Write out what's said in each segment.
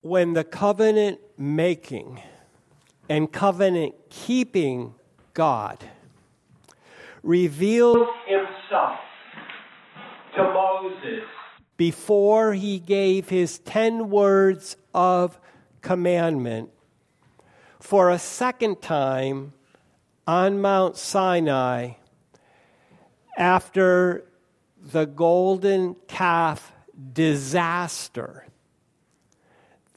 when the covenant making and covenant keeping God revealed himself to Moses before he gave his ten words of commandment for a second time on Mount Sinai after the golden calf disaster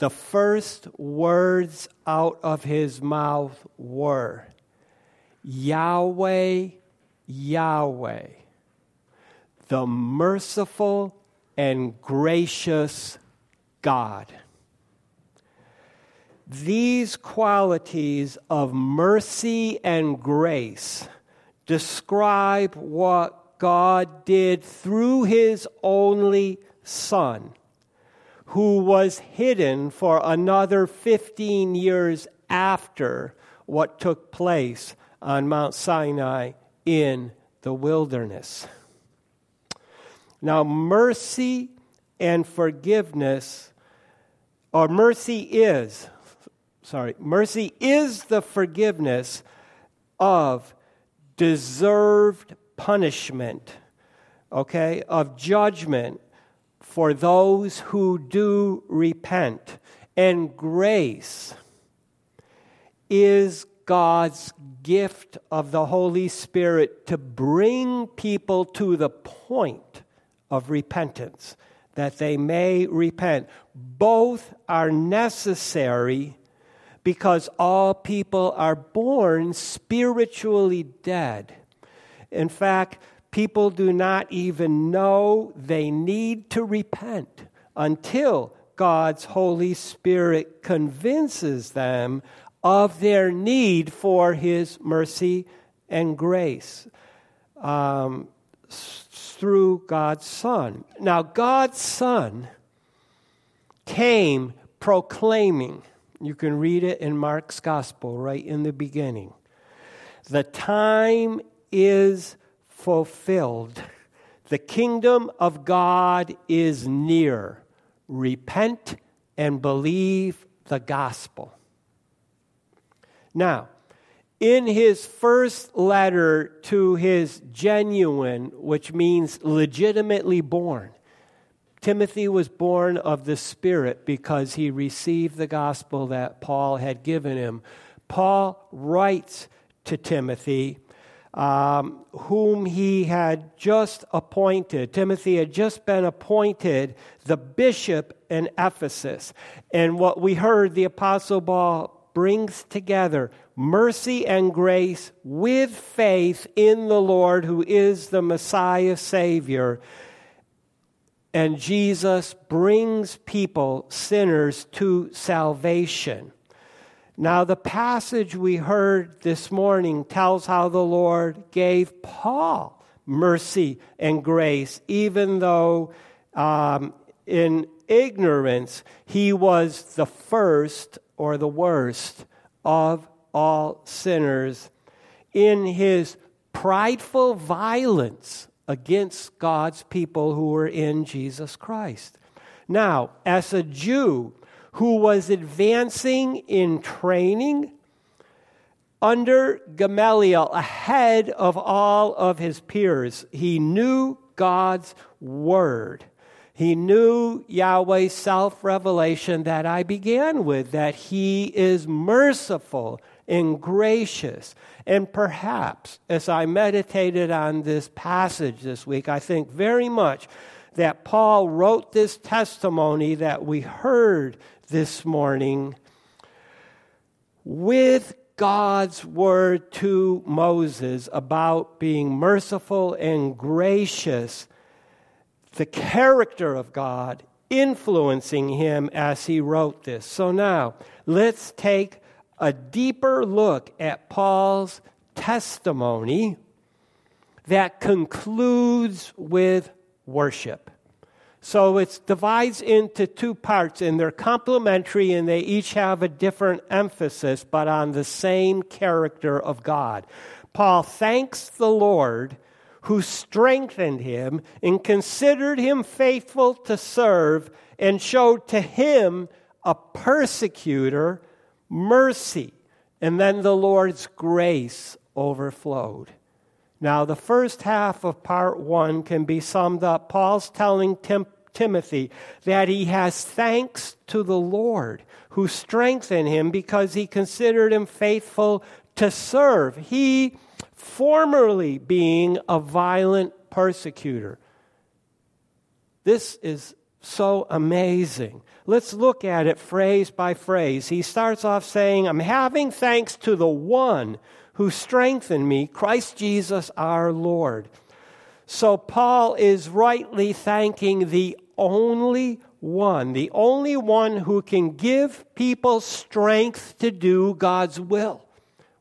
the first words out of his mouth were Yahweh, Yahweh, the merciful and gracious God. These qualities of mercy and grace describe what God did through his only Son who was hidden for another 15 years after what took place on Mount Sinai in the wilderness. Now, mercy and forgiveness, or mercy is, sorry, mercy is the forgiveness of deserved punishment, okay, of judgment for those who do repent. And grace is God's gift of the Holy Spirit to bring people to the point of repentance, that they may repent. Both are necessary because all people are born spiritually dead. In fact, people do not even know they need to repent until God's Holy Spirit convinces them of their need for His mercy and grace um, through God's Son. Now, God's Son came proclaiming, you can read it in Mark's Gospel right in the beginning. The time is fulfilled. The kingdom of God is near. Repent and believe the gospel. Now, in his first letter to his genuine, which means legitimately born, Timothy was born of the Spirit because he received the gospel that Paul had given him. Paul writes to Timothy um, whom he had just appointed. Timothy had just been appointed the bishop in Ephesus. And what we heard the Apostle Paul brings together mercy and grace with faith in the Lord, who is the Messiah Savior. And Jesus brings people, sinners, to salvation. Now, the passage we heard this morning tells how the Lord gave Paul mercy and grace, even though um, in ignorance he was the first or the worst of all sinners. In his prideful violence against God's people who were in Jesus Christ. Now, as a Jew, who was advancing in training under Gamaliel ahead of all of his peers. He knew God's word. He knew Yahweh's self revelation that I began with, that He is merciful and gracious. And perhaps, as I meditated on this passage this week, I think very much that Paul wrote this testimony that we heard this morning with God's word to Moses about being merciful and gracious, the character of God influencing him as he wrote this. So now, let's take a deeper look at Paul's testimony that concludes with worship. So it divides into two parts, and they're complementary, and they each have a different emphasis, but on the same character of God. Paul thanks the Lord who strengthened him and considered him faithful to serve and showed to him a persecutor mercy. And then the Lord's grace overflowed. Now, the first half of part one can be summed up. Paul's telling Tim- Timothy that he has thanks to the Lord who strengthened him because he considered him faithful to serve. He, formerly being a violent persecutor. This is so amazing. Let's look at it phrase by phrase. He starts off saying, I'm having thanks to the one who strengthened me, Christ Jesus our Lord. So Paul is rightly thanking the only one, the only one who can give people strength to do God's will.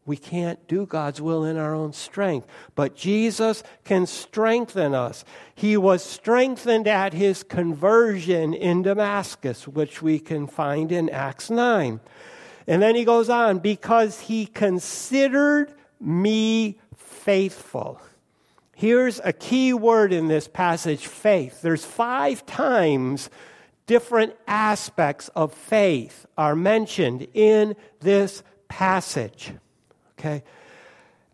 We can't do God's will in our own strength, but Jesus can strengthen us. He was strengthened at his conversion in Damascus, which we can find in Acts 9. And then he goes on, because he considered me faithful. Here's a key word in this passage faith. There's five times different aspects of faith are mentioned in this passage. Okay?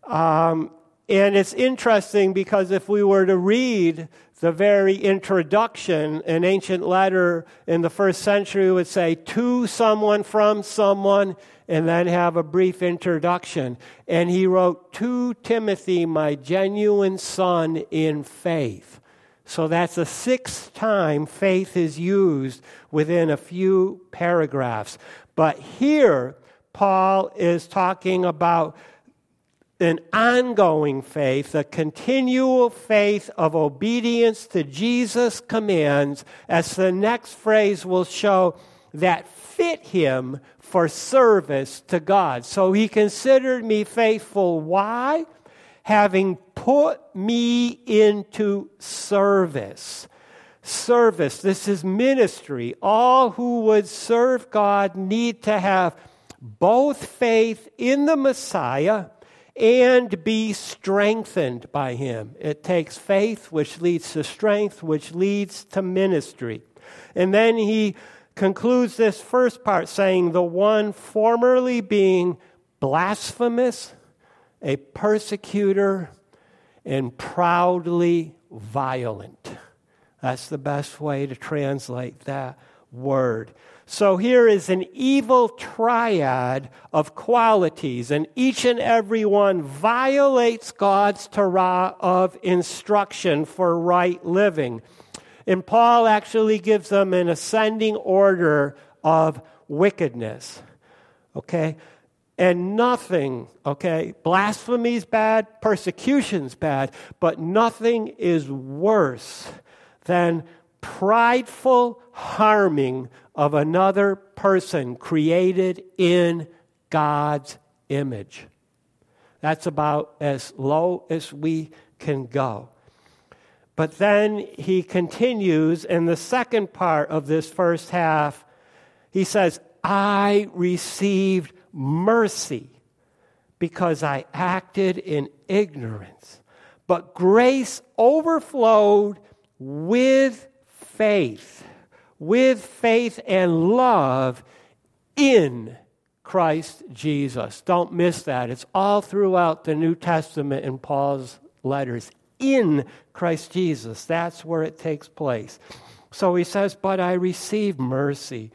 Um, and it's interesting because if we were to read the very introduction, an ancient letter in the first century would say, to someone, from someone, and then have a brief introduction. And he wrote, To Timothy, my genuine son in faith. So that's the sixth time faith is used within a few paragraphs. But here, Paul is talking about an ongoing faith, a continual faith of obedience to Jesus' commands, as the next phrase will show, that fit him for service to God. So he considered me faithful. Why? Having put me into service. Service. This is ministry. All who would serve God need to have both faith in the Messiah and be strengthened by him. It takes faith, which leads to strength, which leads to ministry. And then he concludes this first part saying, The one formerly being blasphemous, a persecutor, and proudly violent. That's the best way to translate that word. So here is an evil triad of qualities, and each and every one violates God's Torah of instruction for right living. And Paul actually gives them an ascending order of wickedness. Okay? And nothing, okay, blasphemy is bad, persecution's bad, but nothing is worse than prideful harming of another person created in God's image. That's about as low as we can go. But then he continues in the second part of this first half. He says, I received mercy because I acted in ignorance. But grace overflowed with faith with faith and love in Christ Jesus. Don't miss that. It's all throughout the New Testament in Paul's letters. In Christ Jesus. That's where it takes place. So he says, But I received mercy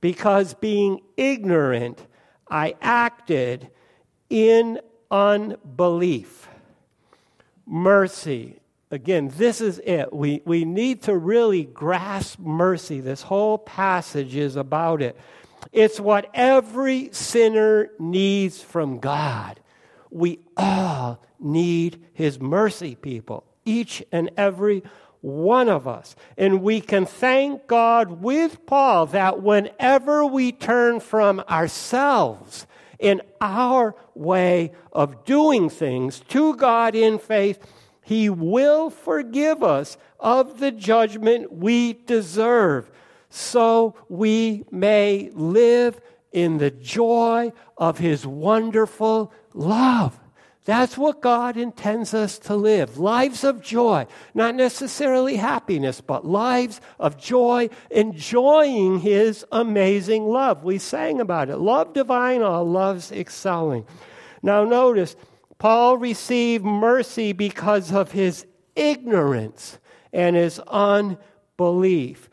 because being ignorant, I acted in unbelief. Mercy again, this is it. We, we need to really grasp mercy. This whole passage is about it. It's what every sinner needs from God. We all need His mercy, people, each and every one of us. And we can thank God with Paul that whenever we turn from ourselves in our way of doing things to God in faith, he will forgive us of the judgment we deserve, so we may live in the joy of His wonderful love. That's what God intends us to live lives of joy, not necessarily happiness, but lives of joy, enjoying His amazing love. We sang about it. Love divine, all loves excelling. Now, notice, Paul received mercy because of his ignorance and his unbelief.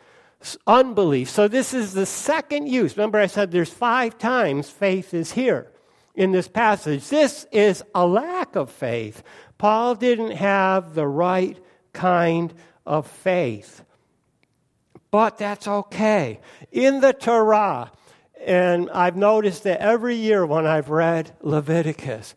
Unbelief. So, this is the second use. Remember, I said there's five times faith is here in this passage. This is a lack of faith. Paul didn't have the right kind of faith. But that's okay. In the Torah, and I've noticed that every year when I've read Leviticus,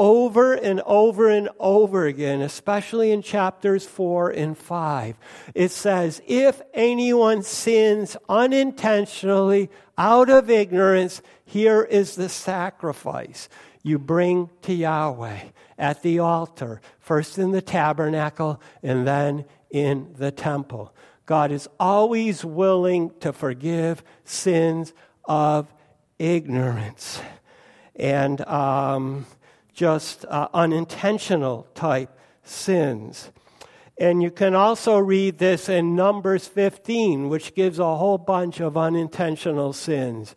over and over and over again, especially in chapters 4 and 5. It says, If anyone sins unintentionally out of ignorance, here is the sacrifice you bring to Yahweh at the altar, first in the tabernacle and then in the temple. God is always willing to forgive sins of ignorance. And, um, just uh, unintentional type sins. And you can also read this in Numbers 15, which gives a whole bunch of unintentional sins.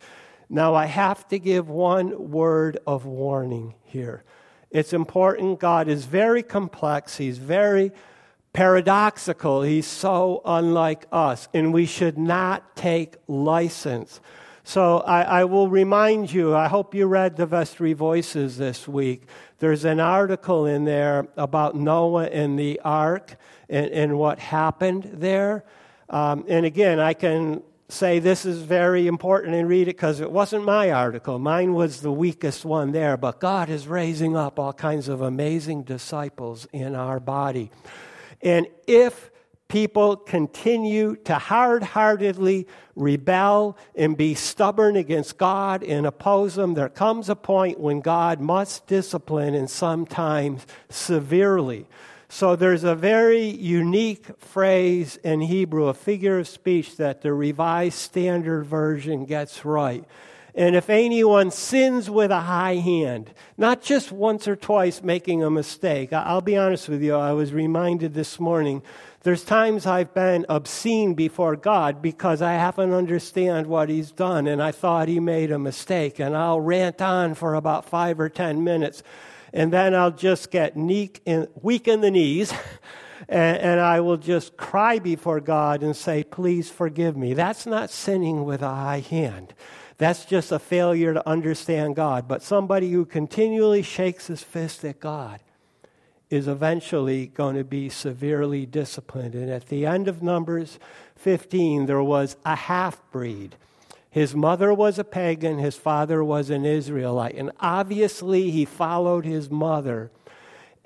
Now, I have to give one word of warning here. It's important. God is very complex, He's very paradoxical, He's so unlike us, and we should not take license so I, I, will remind you, I hope you read the Vestry Voices this week. There's an article in there about Noah and the ark and, and what happened there. Um, and again, I can say this is very important and read it because it wasn't my article. Mine was the weakest one there, but God is raising up all kinds of amazing disciples in our body. And if people continue to hard heartedly rebel and be stubborn against God and oppose Him, there comes a point when God must discipline and sometimes severely. So there's a very unique phrase in Hebrew, a figure of speech that the Revised Standard Version gets right. And if anyone sins with a high hand, not just once or twice making a mistake, I'll be honest with you, I was reminded this morning there's times I've been obscene before God because I haven't understand what He's done and I thought He made a mistake. And I'll rant on for about five or ten minutes. And then I'll just get weak in, the knees. And, and, I will just cry before God and say, Please forgive me. That's not sinning with a high hand. That's just a failure to understand God. But somebody who continually shakes his fist at God is eventually going to be severely disciplined. And at the end of Numbers 15, there was a half breed. His mother was a pagan, his father was an Israelite. And obviously, he followed his mother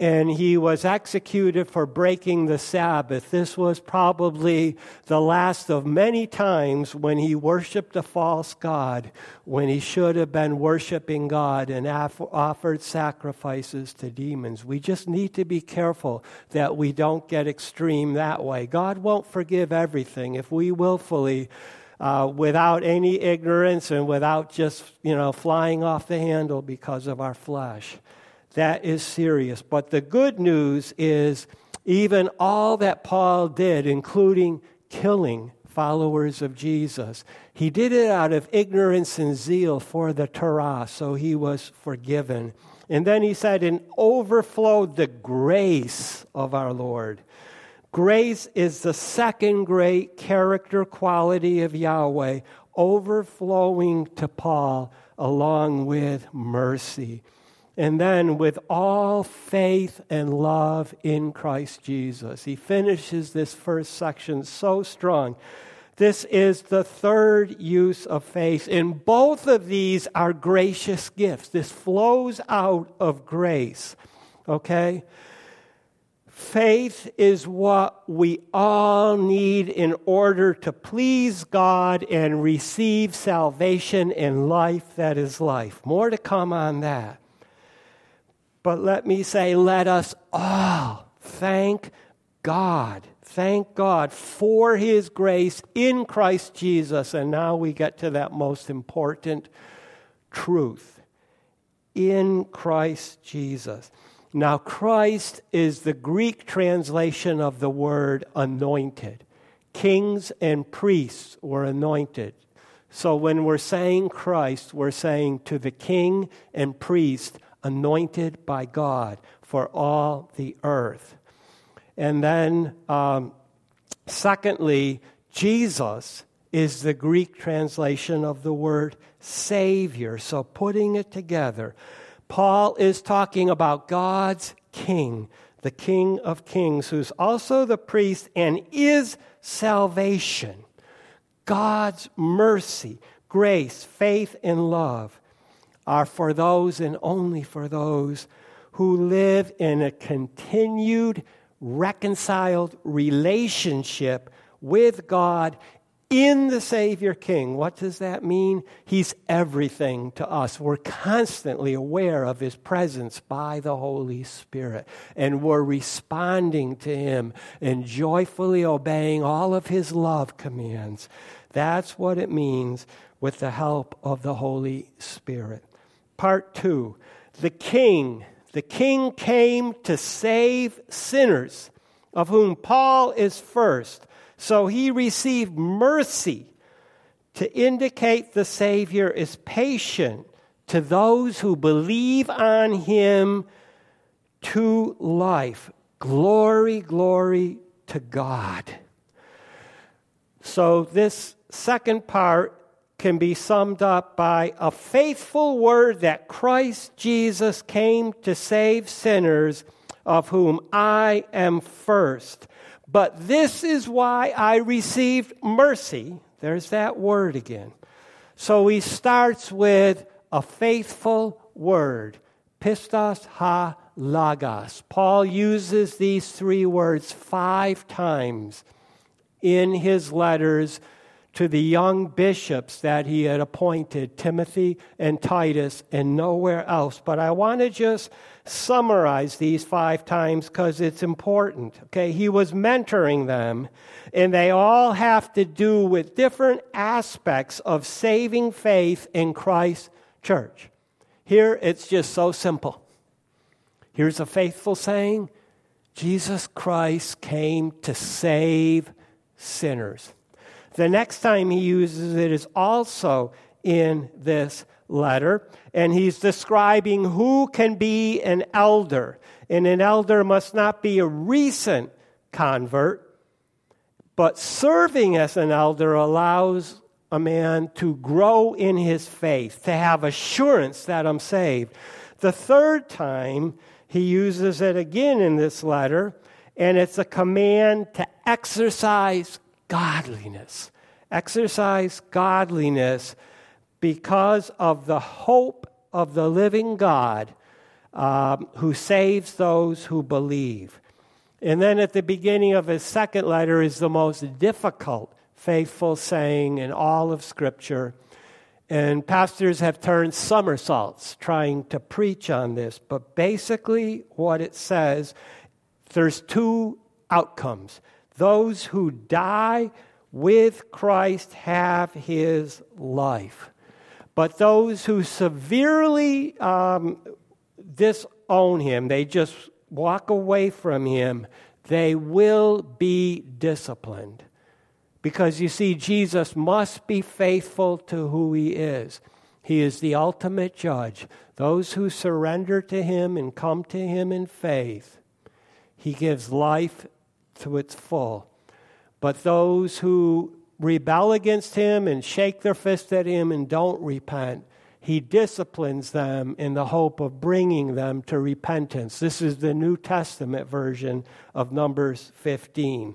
and he was executed for breaking the Sabbath. This was probably the last of many times when he worshiped a false God, when he should have been worshiping God and offered sacrifices to demons. We just need to be careful that we don't get extreme that way. God won't forgive everything if we willfully. Uh, without any ignorance and without just you know flying off the handle because of our flesh that is serious. But the good news is even all that Paul did, including killing followers of Jesus, he did it out of ignorance and zeal for the Torah, so he was forgiven. And then he said, and overflowed the grace of our Lord. Grace is the second great character quality of Yahweh, overflowing to Paul along with mercy and then with all faith and love in Christ Jesus. He finishes this first section so strong. This is the third use of faith. And both of these are gracious gifts. This flows out of grace. Okay? Faith is what we all need in order to please God and receive salvation and life that is life. More to come on that. But let me say, let us all thank God. Thank God for His grace in Christ Jesus. And now we get to that most important truth in Christ Jesus. Now, Christ is the Greek translation of the word anointed. Kings and priests were anointed. So when we're saying Christ, we're saying to the king and priest anointed by God for all the earth. And then, um, secondly, Jesus is the Greek translation of the word Savior. So putting it together, Paul is talking about God's King, the King of Kings, who's also the priest and is salvation. God's mercy, grace, faith, and love are for those and only for those who live in a continued, reconciled relationship with God in the Savior King. What does that mean? He's everything to us. We're constantly aware of His presence by the Holy Spirit, and we're responding to Him and joyfully obeying all of His love commands. That's what it means with the help of the Holy Spirit. Part two the King. The King came to save sinners, of whom Paul is first. So he received mercy to indicate the Savior is patient to those who believe on him to life. Glory, glory to God. So, this second part can be summed up by a faithful word that Christ Jesus came to save sinners, of whom I am first. But this is why I received mercy. There's that word again. So he starts with a faithful word, pistos ha logos. Paul uses these three words five times in his letters to the young bishops that he had appointed, Timothy and Titus, and nowhere else. But I want to just summarize these five times because it's important. Okay, he was mentoring them, and they all have to do with different aspects of saving faith in Christ's church. Here it's just so simple. Here's a faithful saying Jesus Christ came to save sinners. The next time he uses it is also in this letter, and he's describing who can be an elder. And an elder must not be a recent convert, but serving as an elder allows a man to grow in his faith, to have assurance that I'm saved. The third time, he uses it again in this letter, and it's a command to exercise godliness. Exercise godliness because of the hope of the living God um, who saves those who believe. And then at the beginning of his second letter is the most difficult faithful saying in all of Scripture. And pastors have turned somersaults trying to preach on this. But basically, what it says there's two outcomes. Those who die with Christ have his life. But those who severely um, disown him, they just walk away from him, they will be disciplined. Because you see, Jesus must be faithful to who he is. He is the ultimate judge. Those who surrender to him and come to him in faith, he gives life to its full. But those who rebel against him and shake their fist at him and don't repent, he disciplines them in the hope of bringing them to repentance. This is the New Testament version of Numbers 15.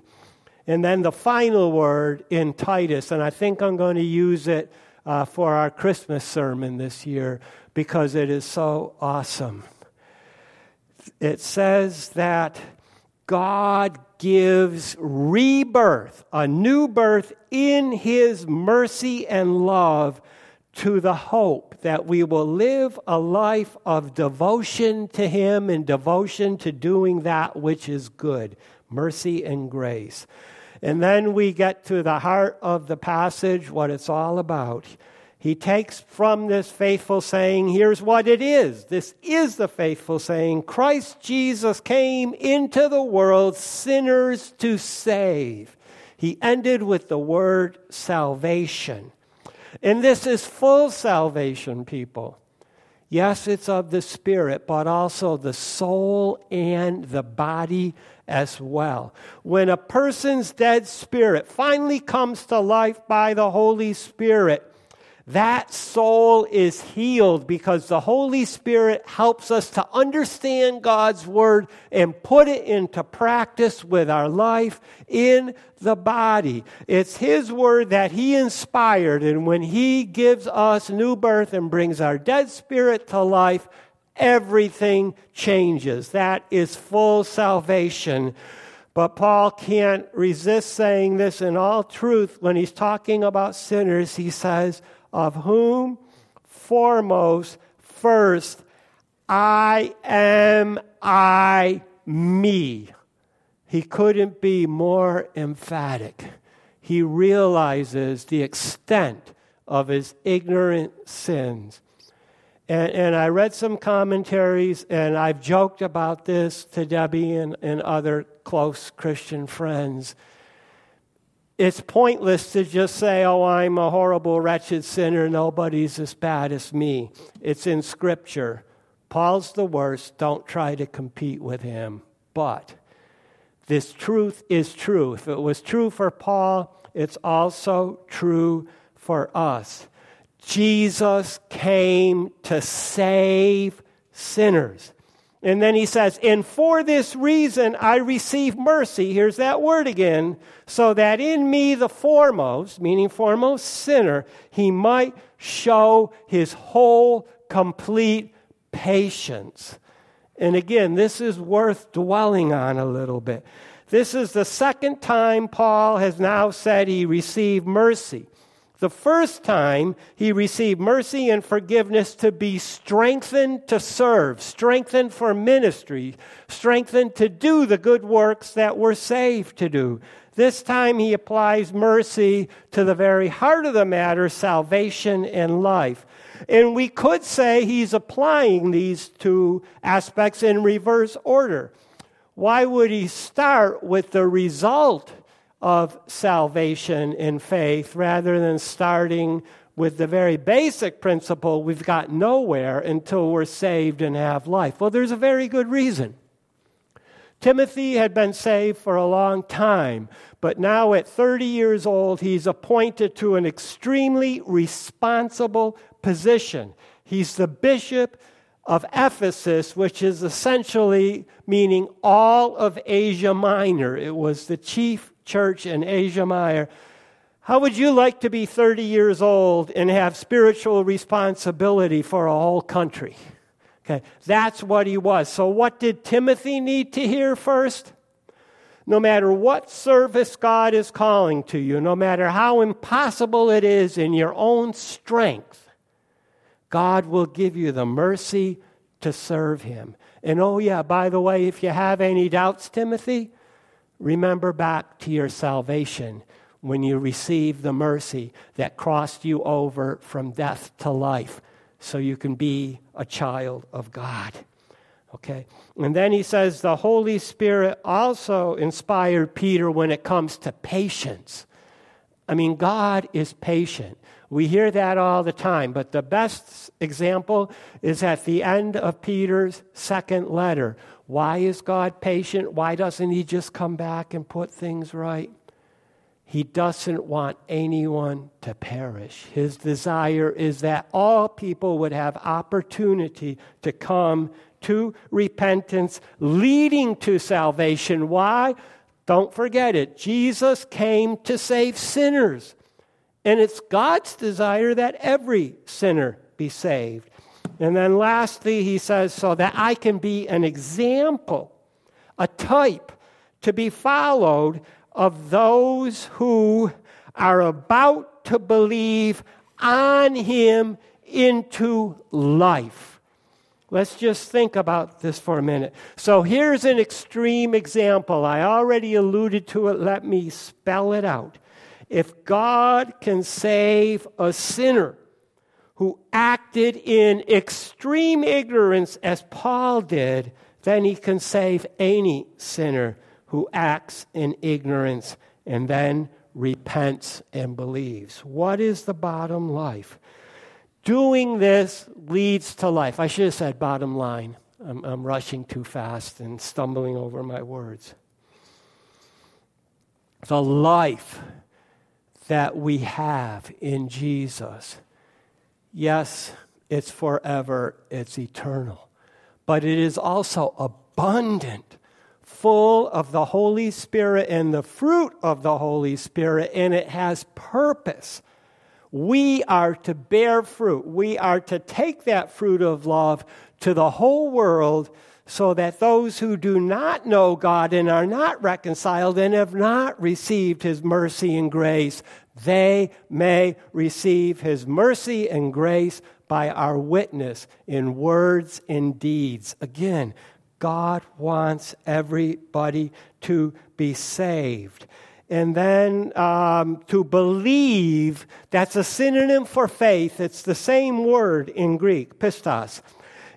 And then the final word in Titus, and I think I'm going to use it uh, for our Christmas sermon this year because it is so awesome. It says that God gives rebirth, a new birth in His mercy and love to the hope that we will live a life of devotion to Him and devotion to doing that which is good, mercy and grace. And then we get to the heart of the passage, what it's all about. He takes from this faithful saying, here's what it is. This is the faithful saying Christ Jesus came into the world sinners to save. He ended with the word salvation. And this is full salvation, people. Yes, it's of the spirit, but also the soul and the body as well. When a person's dead spirit finally comes to life by the Holy Spirit, that soul is healed because the Holy Spirit helps us to understand God's Word and put it into practice with our life in the body. It's His Word that He inspired, and when He gives us new birth and brings our dead spirit to life, everything changes. That is full salvation. But Paul can't resist saying this in all truth when he's talking about sinners. He says, of whom foremost, first, I am I, me. He couldn't be more emphatic. He realizes the extent of his ignorant sins. And, and, I read some commentaries, and I've joked about this to Debbie and, and other close Christian friends it's pointless to just say, oh, I'm a horrible, wretched sinner. Nobody's as bad as me. It's in Scripture. Paul's the worst. Don't try to compete with him. But this truth is true. If it was true for Paul, it's also true for us. Jesus came to save sinners. And then he says, And for this reason I receive mercy. Here's that word again. So that in me, the foremost, meaning foremost sinner, he might show his whole, complete patience. And again, this is worth dwelling on a little bit. This is the second time Paul has now said he received mercy. The first time he received mercy and forgiveness to be strengthened to serve, strengthened for ministry, strengthened to do the good works that we're saved to do. This time he applies mercy to the very heart of the matter, salvation and life. And we could say he's applying these two aspects in reverse order. Why would he start with the result of salvation in faith rather than starting with the very basic principle we've got nowhere until we're saved and have life? Well, there's a very good reason. Timothy had been saved for a long time, but now at 30 years old, he's appointed to an extremely responsible position. He's the bishop of Ephesus, which is essentially meaning all of Asia Minor. It was the chief church in Asia Minor. How would you like to be 30 years old and have spiritual responsibility for a whole country? Okay, that's what he was. So, what did Timothy need to hear first? No matter what service God is calling to you, no matter how impossible it is in your own strength, God will give you the mercy to serve Him. And oh, yeah, by the way, if you have any doubts, Timothy, Remember back to your salvation when you received the mercy that crossed you over from death to life so you can be a child of God. Okay? And then he says the Holy Spirit also inspired Peter when it comes to patience. I mean, God is patient. We hear that all the time, but the best example is at the end of Peter's second letter why is God patient? Why doesn't He just come back and put things right? He doesn't want anyone to perish. His desire is that all people would have opportunity to come to repentance, leading to salvation. Why? Don't forget it. Jesus came to save sinners. And it's God's desire that every sinner be saved. And then lastly, he says, so that I can be an example, a type to be followed of those who are about to believe on him into life. Let's just think about this for a minute. So here's an extreme example. I already alluded to it. Let me spell it out. If God can save a sinner, who acted in extreme ignorance as Paul did, then he can save any sinner who acts in ignorance and then repents and believes. What is the bottom life? Doing this leads to life. I should have said bottom line. I'm, I'm rushing too fast and stumbling over my words. The life that we have in Jesus, yes, it's forever, it's eternal, but it is also abundant full of the Holy Spirit and the fruit of the Holy Spirit, and it has purpose. We are to bear fruit. We are to take that fruit of love to the whole world so that those who do not know God and are not reconciled and have not received his mercy and grace, they may receive his mercy and grace by our witness in words and deeds. Again, God wants everybody to be saved. And then um, to believe, that's a synonym for faith. It's the same word in Greek, pistos.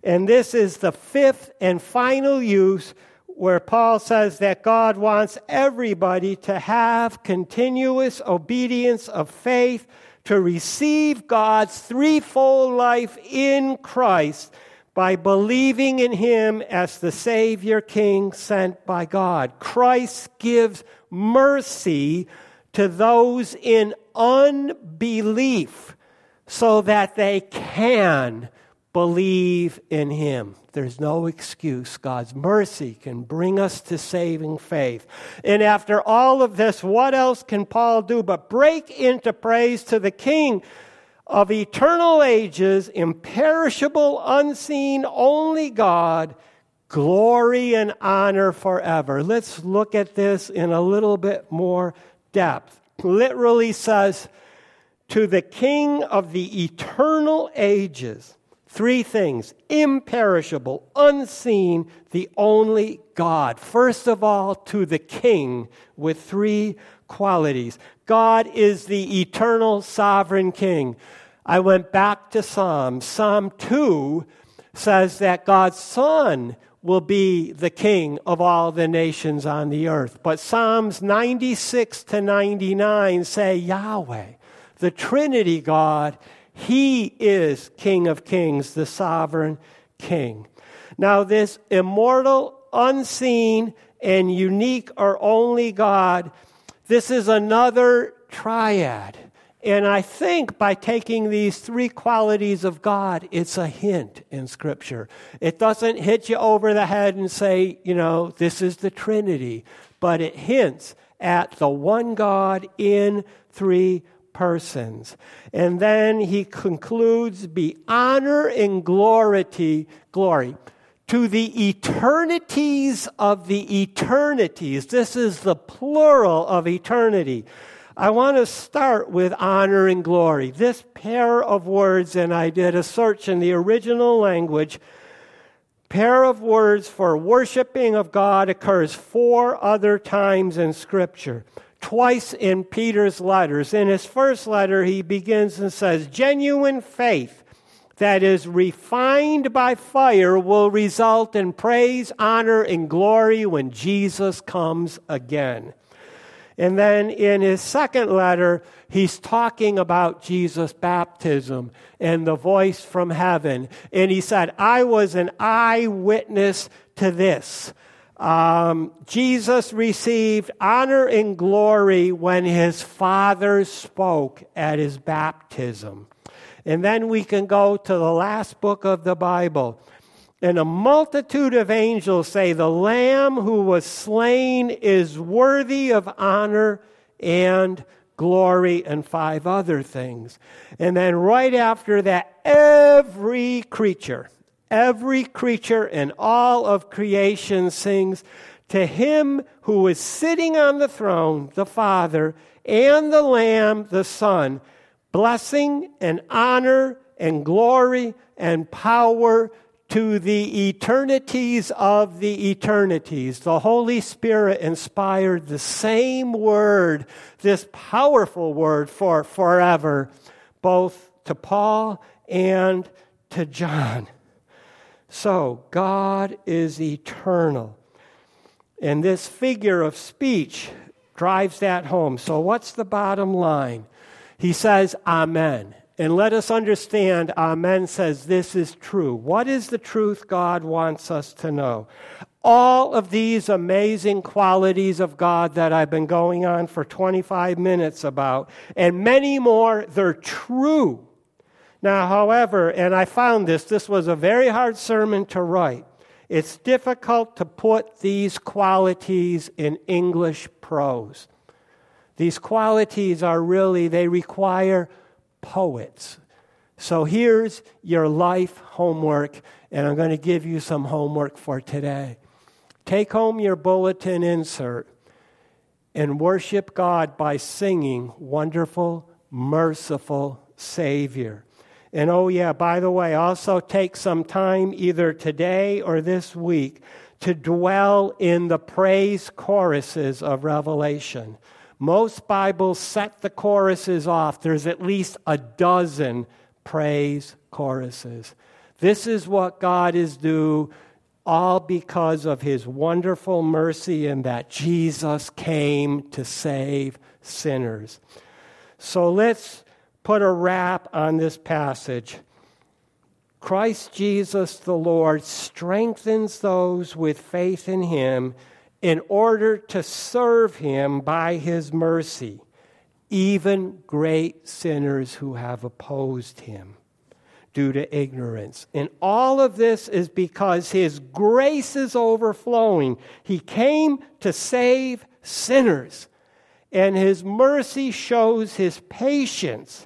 And this is the fifth and final use where Paul says that God wants everybody to have continuous obedience of faith, to receive God's threefold life in Christ by believing in him as the Savior King sent by God. Christ gives mercy to those in unbelief so that they can believe in him. There's no excuse. God's mercy can bring us to saving faith. And after all of this, what else can Paul do but break into praise to the King? of eternal ages, imperishable, unseen, only God, glory and honor forever. Let's look at this in a little bit more depth. Literally says, to the King of the eternal ages, three things imperishable, unseen, the only God. First of all, to the King with three qualities. God is the eternal sovereign king. I went back to Psalm. Psalm 2 says that God's Son will be the king of all the nations on the earth. But Psalms 96 to 99 say Yahweh, the Trinity God, He is King of kings, the sovereign king. Now, this immortal, unseen, and unique or only God this is another triad. And I think by taking these three qualities of God, it's a hint in Scripture. It doesn't hit you over the head and say, you know, this is the Trinity, but it hints at the one God in three persons. And then he concludes, be honor and glory, glory to the eternities of the eternities. This is the plural of eternity. I want to start with honor and glory. This pair of words, and I did a search in the original language, pair of words for worshiping of God occurs four other times in Scripture. Twice in Peter's letters. In his first letter, he begins and says, genuine faith that is refined by fire will result in praise, honor, and glory when Jesus comes again. And then in his second letter, he's talking about Jesus' baptism and the voice from heaven. And he said, I was an eyewitness to this. Um, Jesus received honor and glory when his Father spoke at his baptism. And then we can go to the last book of the Bible. And a multitude of angels say, The Lamb who was slain is worthy of honor and glory, and five other things. And then right after that, every creature, every creature in all of creation sings to him who is sitting on the throne, the Father, and the Lamb, the Son blessing and honor and glory and power to the eternities of the eternities. The Holy Spirit inspired the same word, this powerful word for forever, both to Paul and to John. So, God is eternal. And this figure of speech drives that home. So, what's the bottom line? He says, Amen. And let us understand, Amen says this is true. What is the truth God wants us to know? All of these amazing qualities of God that I've been going on for 25 minutes about, and many more, they're true. Now, however, and I found this, this was a very hard sermon to write. It's difficult to put these qualities in English prose. These qualities are really, they require poets. So here's your life homework, and I'm going to give you some homework for today. Take home your bulletin insert and worship God by singing Wonderful, Merciful Savior. And oh, yeah, by the way, also take some time either today or this week to dwell in the praise choruses of Revelation. Most Bibles set the choruses off. There's at least a dozen praise choruses. This is what God is due, all because of his wonderful mercy and that Jesus came to save sinners. So let's put a wrap on this passage. Christ Jesus the Lord strengthens those with faith in him in order to serve him by his mercy, even great sinners who have opposed him due to ignorance. And all of this is because his grace is overflowing. He came to save sinners, and his mercy shows his patience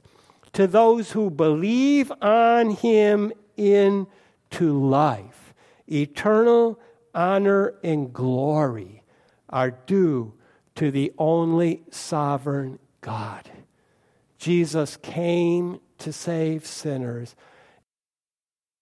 to those who believe on him into life. Eternal honor and glory are due to the only sovereign God. Jesus came to save sinners,